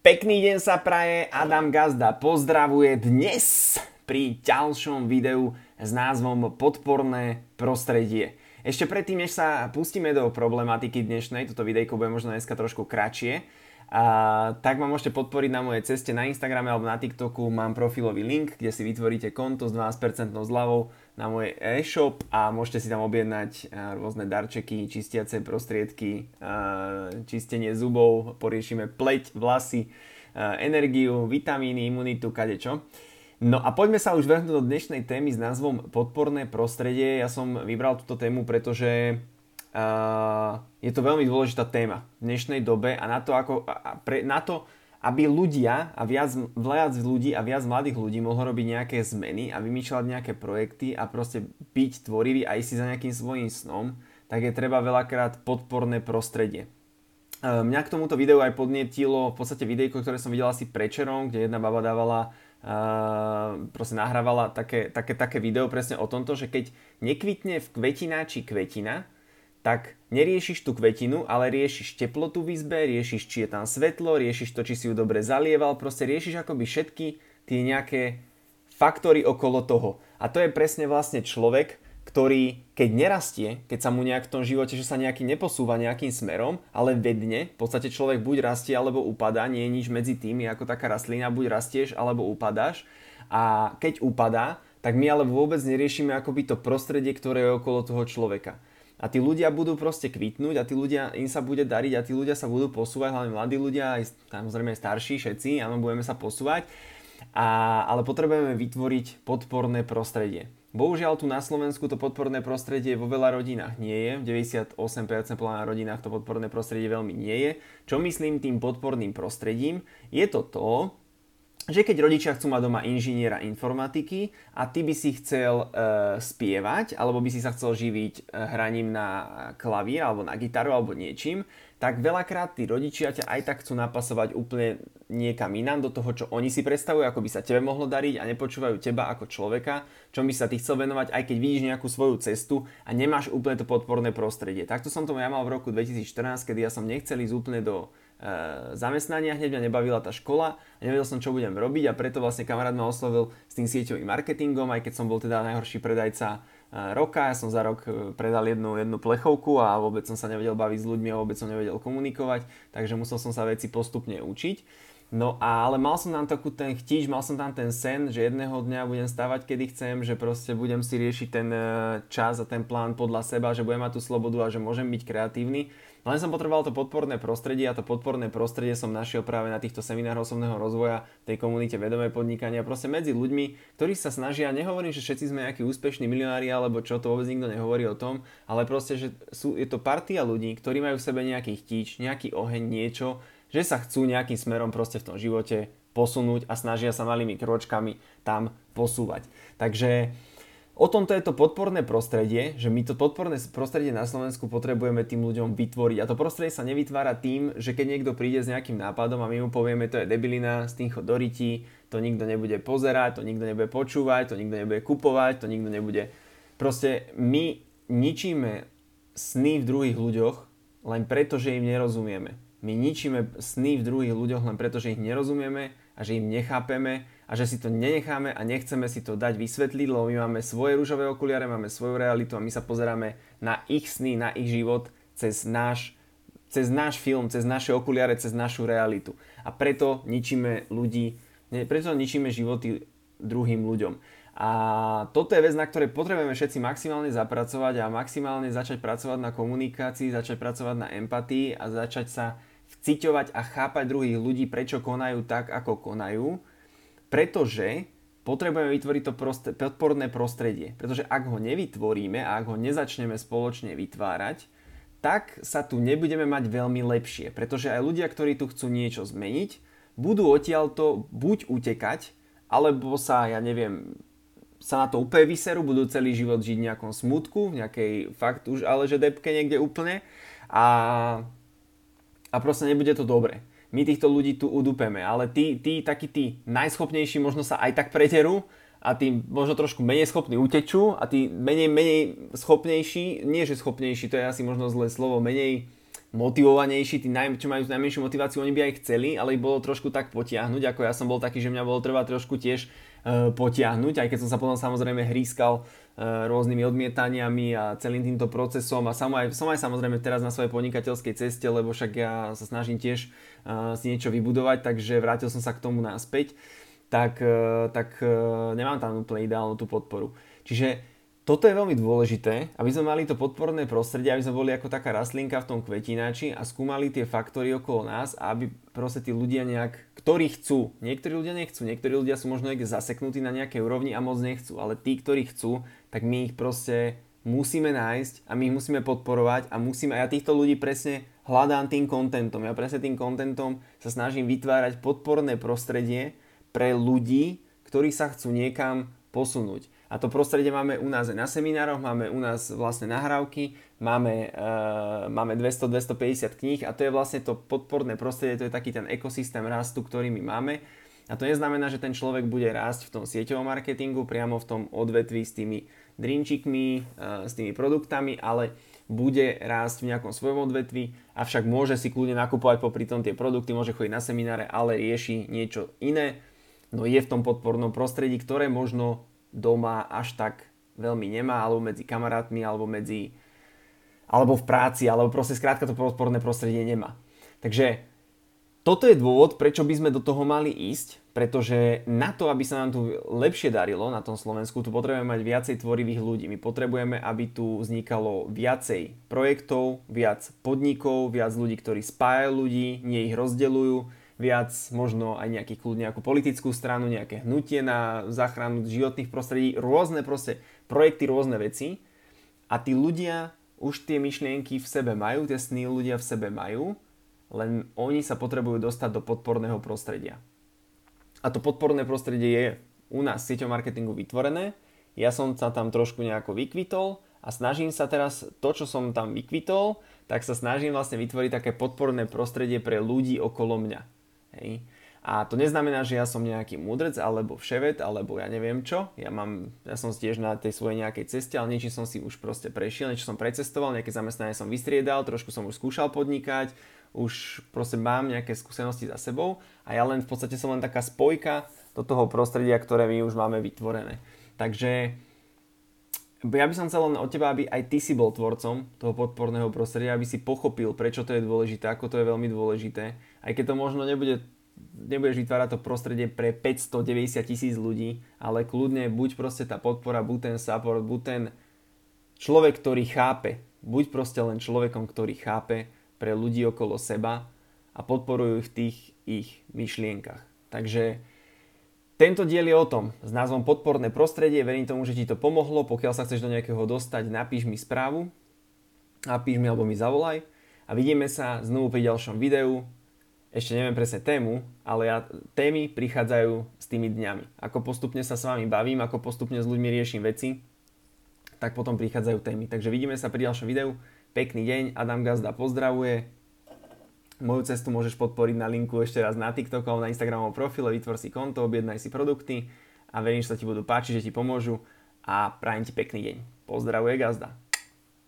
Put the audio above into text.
Pekný deň sa praje, Adam Gazda pozdravuje dnes pri ďalšom videu s názvom Podporné prostredie. Ešte predtým, než sa pustíme do problematiky dnešnej, toto videjko bude možno dneska trošku kratšie, a, tak ma môžete podporiť na mojej ceste na Instagrame alebo na TikToku. Mám profilový link, kde si vytvoríte konto s 12% zľavou na môj e-shop a môžete si tam objednať rôzne darčeky, čistiace prostriedky, čistenie zubov, poriešime pleť, vlasy, energiu, vitamíny, imunitu, kadečo. No a poďme sa už vrhnúť do dnešnej témy s názvom podporné prostredie. Ja som vybral túto tému, pretože je to veľmi dôležitá téma v dnešnej dobe a na to, ako, a pre, na to aby ľudia a viac, viac ľudí a viac mladých ľudí mohlo robiť nejaké zmeny a vymýšľať nejaké projekty a proste byť tvorivý a ísť za nejakým svojím snom, tak je treba veľakrát podporné prostredie. Uh, mňa k tomuto videu aj podnietilo v podstate videjko, ktoré som videl asi prečerom, kde jedna baba dávala Uh, proste nahrávala také, také, také video presne o tomto, že keď nekvitne v kvetina či kvetina, tak neriešiš tú kvetinu, ale riešiš teplotu v izbe, riešiš, či je tam svetlo, riešiš to, či si ju dobre zalieval, proste riešiš akoby všetky tie nejaké faktory okolo toho. A to je presne vlastne človek, ktorý keď nerastie, keď sa mu nejak v tom živote, že sa nejaký neposúva nejakým smerom, ale vedne, v podstate človek buď rastie alebo upadá, nie je nič medzi tým, je ako taká rastlina, buď rastieš alebo upadáš. A keď upadá, tak my ale vôbec neriešime akoby to prostredie, ktoré je okolo toho človeka a tí ľudia budú proste kvitnúť a tí ľudia, im sa bude dariť a tí ľudia sa budú posúvať, hlavne mladí ľudia, aj samozrejme aj starší, všetci, áno, budeme sa posúvať, a, ale potrebujeme vytvoriť podporné prostredie. Bohužiaľ tu na Slovensku to podporné prostredie vo veľa rodinách nie je, v 98% na rodinách to podporné prostredie veľmi nie je. Čo myslím tým podporným prostredím? Je to to, že keď rodičia chcú mať doma inžiniera informatiky a ty by si chcel e, spievať, alebo by si sa chcel živiť e, hraním na klavír, alebo na gitaru, alebo niečím, tak veľakrát tí rodičia ťa aj tak chcú napasovať úplne niekam inám do toho, čo oni si predstavujú, ako by sa tebe mohlo dariť a nepočúvajú teba ako človeka, čom by sa ty chcel venovať, aj keď vidíš nejakú svoju cestu a nemáš úplne to podporné prostredie. Takto som to ja mal v roku 2014, kedy ja som nechcel ísť úplne do zamestnania, hneď mňa nebavila tá škola a nevedel som, čo budem robiť a preto vlastne kamarát ma oslovil s tým sieťovým marketingom, aj keď som bol teda najhorší predajca e, roka, ja som za rok e, predal jednu, jednu plechovku a vôbec som sa nevedel baviť s ľuďmi a vôbec som nevedel komunikovať, takže musel som sa veci postupne učiť. No ale mal som tam takú ten chtíč, mal som tam ten sen, že jedného dňa budem stávať kedy chcem, že proste budem si riešiť ten čas a ten plán podľa seba, že budem mať tú slobodu a že môžem byť kreatívny. Len som potreboval to podporné prostredie a to podporné prostredie som našiel práve na týchto seminároch osobného rozvoja, tej komunite vedomé podnikania, proste medzi ľuďmi, ktorí sa snažia, nehovorím, že všetci sme nejakí úspešní milionári alebo čo, to vôbec nikto nehovorí o tom, ale proste, že sú, je to partia ľudí, ktorí majú v sebe nejaký chtíč, nejaký oheň, niečo, že sa chcú nejakým smerom proste v tom živote posunúť a snažia sa malými kročkami tam posúvať. Takže O tomto je to podporné prostredie, že my to podporné prostredie na Slovensku potrebujeme tým ľuďom vytvoriť. A to prostredie sa nevytvára tým, že keď niekto príde s nejakým nápadom a my mu povieme, to je debilina, s tým chod do to nikto nebude pozerať, to nikto nebude počúvať, to nikto nebude kupovať, to nikto nebude... Proste my ničíme sny v druhých ľuďoch len preto, že im nerozumieme. My ničíme sny v druhých ľuďoch len preto, že ich nerozumieme a že im nechápeme a že si to nenecháme a nechceme si to dať vysvetliť, lebo my máme svoje rúžové okuliare, máme svoju realitu a my sa pozeráme na ich sny, na ich život cez náš, cez náš film, cez naše okuliare, cez našu realitu. A preto ničíme ľudí, preto ničíme životy druhým ľuďom. A toto je vec, na ktorej potrebujeme všetci maximálne zapracovať a maximálne začať pracovať na komunikácii, začať pracovať na empatii a začať sa vciťovať a chápať druhých ľudí, prečo konajú tak, ako konajú pretože potrebujeme vytvoriť to proste, podporné prostredie. Pretože ak ho nevytvoríme a ak ho nezačneme spoločne vytvárať, tak sa tu nebudeme mať veľmi lepšie. Pretože aj ľudia, ktorí tu chcú niečo zmeniť, budú odtiaľto buď utekať, alebo sa, ja neviem, sa na to úplne vyserú, budú celý život žiť v nejakom smutku, v nejakej fakt už ale že depke niekde úplne a, a proste nebude to dobre. My týchto ľudí tu udupeme, ale tí, tí takí tí najschopnejší možno sa aj tak preterú a tí možno trošku menej schopní utečú a tí menej, menej schopnejší, nie že schopnejší, to je asi možno zlé slovo, menej motivovanejší, tí naj, čo majú najmenšiu motiváciu, oni by aj chceli, ale ich bolo trošku tak potiahnuť, ako ja som bol taký, že mňa bolo treba trošku tiež uh, potiahnuť, aj keď som sa potom samozrejme hrískal rôznymi odmietaniami a celým týmto procesom a som aj, som aj samozrejme teraz na svojej podnikateľskej ceste, lebo však ja sa snažím tiež uh, si niečo vybudovať, takže vrátil som sa k tomu naspäť, tak, uh, tak nemám tam úplne ideálnu tú podporu. Čiže toto je veľmi dôležité, aby sme mali to podporné prostredie, aby sme boli ako taká rastlinka v tom kvetináči a skúmali tie faktory okolo nás a aby proste tí ľudia nejak, ktorí chcú, niektorí ľudia nechcú, niektorí ľudia sú možno niekde zaseknutí na nejakej úrovni a moc nechcú, ale tí, ktorí chcú, tak my ich proste musíme nájsť a my ich musíme podporovať a musíme, a ja týchto ľudí presne hľadám tým kontentom. Ja presne tým kontentom sa snažím vytvárať podporné prostredie pre ľudí, ktorí sa chcú niekam posunúť. A to prostredie máme u nás aj na seminároch, máme u nás vlastne nahrávky, máme, uh, máme 200-250 kníh a to je vlastne to podporné prostredie, to je taký ten ekosystém rastu, ktorý my máme. A to neznamená, že ten človek bude rásť v tom sieťovom marketingu, priamo v tom odvetví s tými drinčikmi, uh, s tými produktami, ale bude rásť v nejakom svojom odvetví, avšak môže si kľudne nakupovať popri tom tie produkty, môže chodiť na semináre, ale rieši niečo iné. No je v tom podpornom prostredí, ktoré možno doma až tak veľmi nemá, alebo medzi kamarátmi, alebo medzi alebo v práci, alebo proste skrátka to podporné prostredie nemá. Takže toto je dôvod, prečo by sme do toho mali ísť, pretože na to, aby sa nám tu lepšie darilo na tom Slovensku, tu potrebujeme mať viacej tvorivých ľudí. My potrebujeme, aby tu vznikalo viacej projektov, viac podnikov, viac ľudí, ktorí spájajú ľudí, nie ich rozdeľujú, viac možno aj nejaký kľud, nejakú politickú stranu, nejaké hnutie na záchranu životných prostredí, rôzne proste projekty, rôzne veci a tí ľudia už tie myšlienky v sebe majú, tie sny ľudia v sebe majú, len oni sa potrebujú dostať do podporného prostredia. A to podporné prostredie je u nás sieťou marketingu vytvorené, ja som sa tam trošku nejako vykvitol a snažím sa teraz to, čo som tam vykvitol, tak sa snažím vlastne vytvoriť také podporné prostredie pre ľudí okolo mňa. Hej. A to neznamená, že ja som nejaký múdrec alebo vševet alebo ja neviem čo. Ja, mám, ja som tiež na tej svojej nejakej ceste, ale niečo som si už proste prešiel, niečo som precestoval, nejaké zamestnanie som vystriedal, trošku som už skúšal podnikať, už proste mám nejaké skúsenosti za sebou a ja len v podstate som len taká spojka do toho prostredia, ktoré my už máme vytvorené. Takže ja by som chcel len od teba, aby aj ty si bol tvorcom toho podporného prostredia, aby si pochopil, prečo to je dôležité, ako to je veľmi dôležité. Aj keď to možno nebude, nebudeš vytvárať to prostredie pre 590 tisíc ľudí, ale kľudne buď proste tá podpora, buď ten support, buď ten človek, ktorý chápe. Buď proste len človekom, ktorý chápe pre ľudí okolo seba a podporujú ich v tých ich myšlienkach. Takže tento diel je o tom, s názvom Podporné prostredie, verím tomu, že ti to pomohlo, pokiaľ sa chceš do nejakého dostať, napíš mi správu, napíš mi alebo mi zavolaj a vidíme sa znovu pri ďalšom videu. Ešte neviem presne tému, ale ja, témy prichádzajú s tými dňami. Ako postupne sa s vami bavím, ako postupne s ľuďmi riešim veci, tak potom prichádzajú témy. Takže vidíme sa pri ďalšom videu. Pekný deň, Adam Gazda pozdravuje, Moju cestu môžeš podporiť na linku ešte raz na TikTok na Instagramovom profile, vytvor si konto, objednaj si produkty a verím, že sa ti budú páčiť, že ti pomôžu a prajem ti pekný deň. Pozdravuje Gazda.